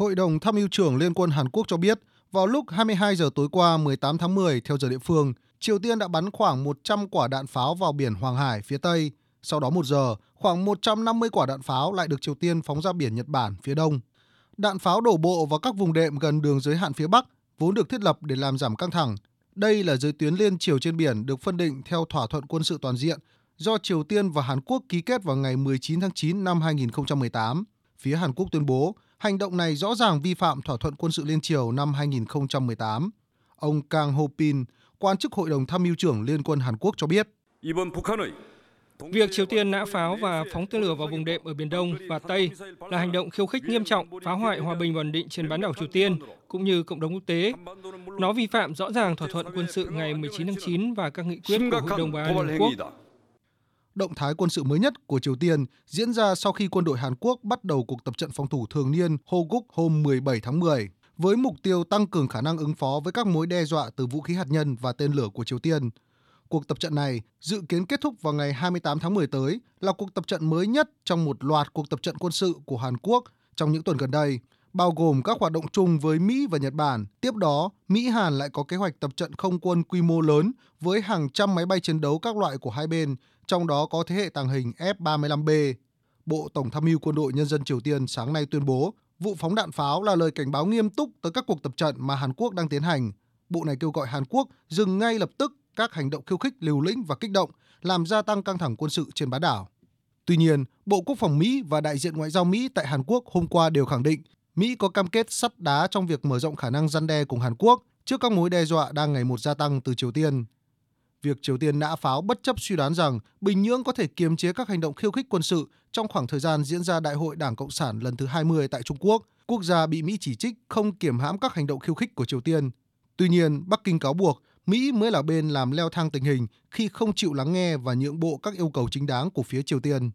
Hội đồng tham mưu trưởng Liên quân Hàn Quốc cho biết, vào lúc 22 giờ tối qua 18 tháng 10 theo giờ địa phương, Triều Tiên đã bắn khoảng 100 quả đạn pháo vào biển Hoàng Hải phía Tây. Sau đó một giờ, khoảng 150 quả đạn pháo lại được Triều Tiên phóng ra biển Nhật Bản phía Đông. Đạn pháo đổ bộ vào các vùng đệm gần đường giới hạn phía Bắc, vốn được thiết lập để làm giảm căng thẳng. Đây là giới tuyến liên triều trên biển được phân định theo thỏa thuận quân sự toàn diện do Triều Tiên và Hàn Quốc ký kết vào ngày 19 tháng 9 năm 2018. Phía Hàn Quốc tuyên bố hành động này rõ ràng vi phạm thỏa thuận quân sự liên triều năm 2018. Ông Kang Ho Pin, quan chức Hội đồng tham mưu trưởng Liên quân Hàn Quốc cho biết. Việc Triều Tiên nã pháo và phóng tên lửa vào vùng đệm ở Biển Đông và Tây là hành động khiêu khích nghiêm trọng, phá hoại hòa bình và ổn định trên bán đảo Triều Tiên cũng như cộng đồng quốc tế. Nó vi phạm rõ ràng thỏa thuận quân sự ngày 19 tháng 9 và các nghị quyết của Hội đồng Bảo an Liên Hợp Quốc. Động thái quân sự mới nhất của Triều Tiên diễn ra sau khi quân đội Hàn Quốc bắt đầu cuộc tập trận phòng thủ thường niên Hoguk hôm 17 tháng 10 với mục tiêu tăng cường khả năng ứng phó với các mối đe dọa từ vũ khí hạt nhân và tên lửa của Triều Tiên. Cuộc tập trận này dự kiến kết thúc vào ngày 28 tháng 10 tới là cuộc tập trận mới nhất trong một loạt cuộc tập trận quân sự của Hàn Quốc trong những tuần gần đây, bao gồm các hoạt động chung với Mỹ và Nhật Bản. Tiếp đó, Mỹ Hàn lại có kế hoạch tập trận không quân quy mô lớn với hàng trăm máy bay chiến đấu các loại của hai bên, trong đó có thế hệ tàng hình F-35B. Bộ Tổng tham mưu Quân đội Nhân dân Triều Tiên sáng nay tuyên bố vụ phóng đạn pháo là lời cảnh báo nghiêm túc tới các cuộc tập trận mà Hàn Quốc đang tiến hành. Bộ này kêu gọi Hàn Quốc dừng ngay lập tức các hành động khiêu khích liều lĩnh và kích động, làm gia tăng căng thẳng quân sự trên bán đảo. Tuy nhiên, Bộ Quốc phòng Mỹ và đại diện ngoại giao Mỹ tại Hàn Quốc hôm qua đều khẳng định Mỹ có cam kết sắt đá trong việc mở rộng khả năng răn đe cùng Hàn Quốc trước các mối đe dọa đang ngày một gia tăng từ Triều Tiên. Việc Triều Tiên nã pháo bất chấp suy đoán rằng Bình Nhưỡng có thể kiềm chế các hành động khiêu khích quân sự trong khoảng thời gian diễn ra Đại hội Đảng Cộng sản lần thứ 20 tại Trung Quốc, quốc gia bị Mỹ chỉ trích không kiểm hãm các hành động khiêu khích của Triều Tiên. Tuy nhiên, Bắc Kinh cáo buộc Mỹ mới là bên làm leo thang tình hình khi không chịu lắng nghe và nhượng bộ các yêu cầu chính đáng của phía Triều Tiên.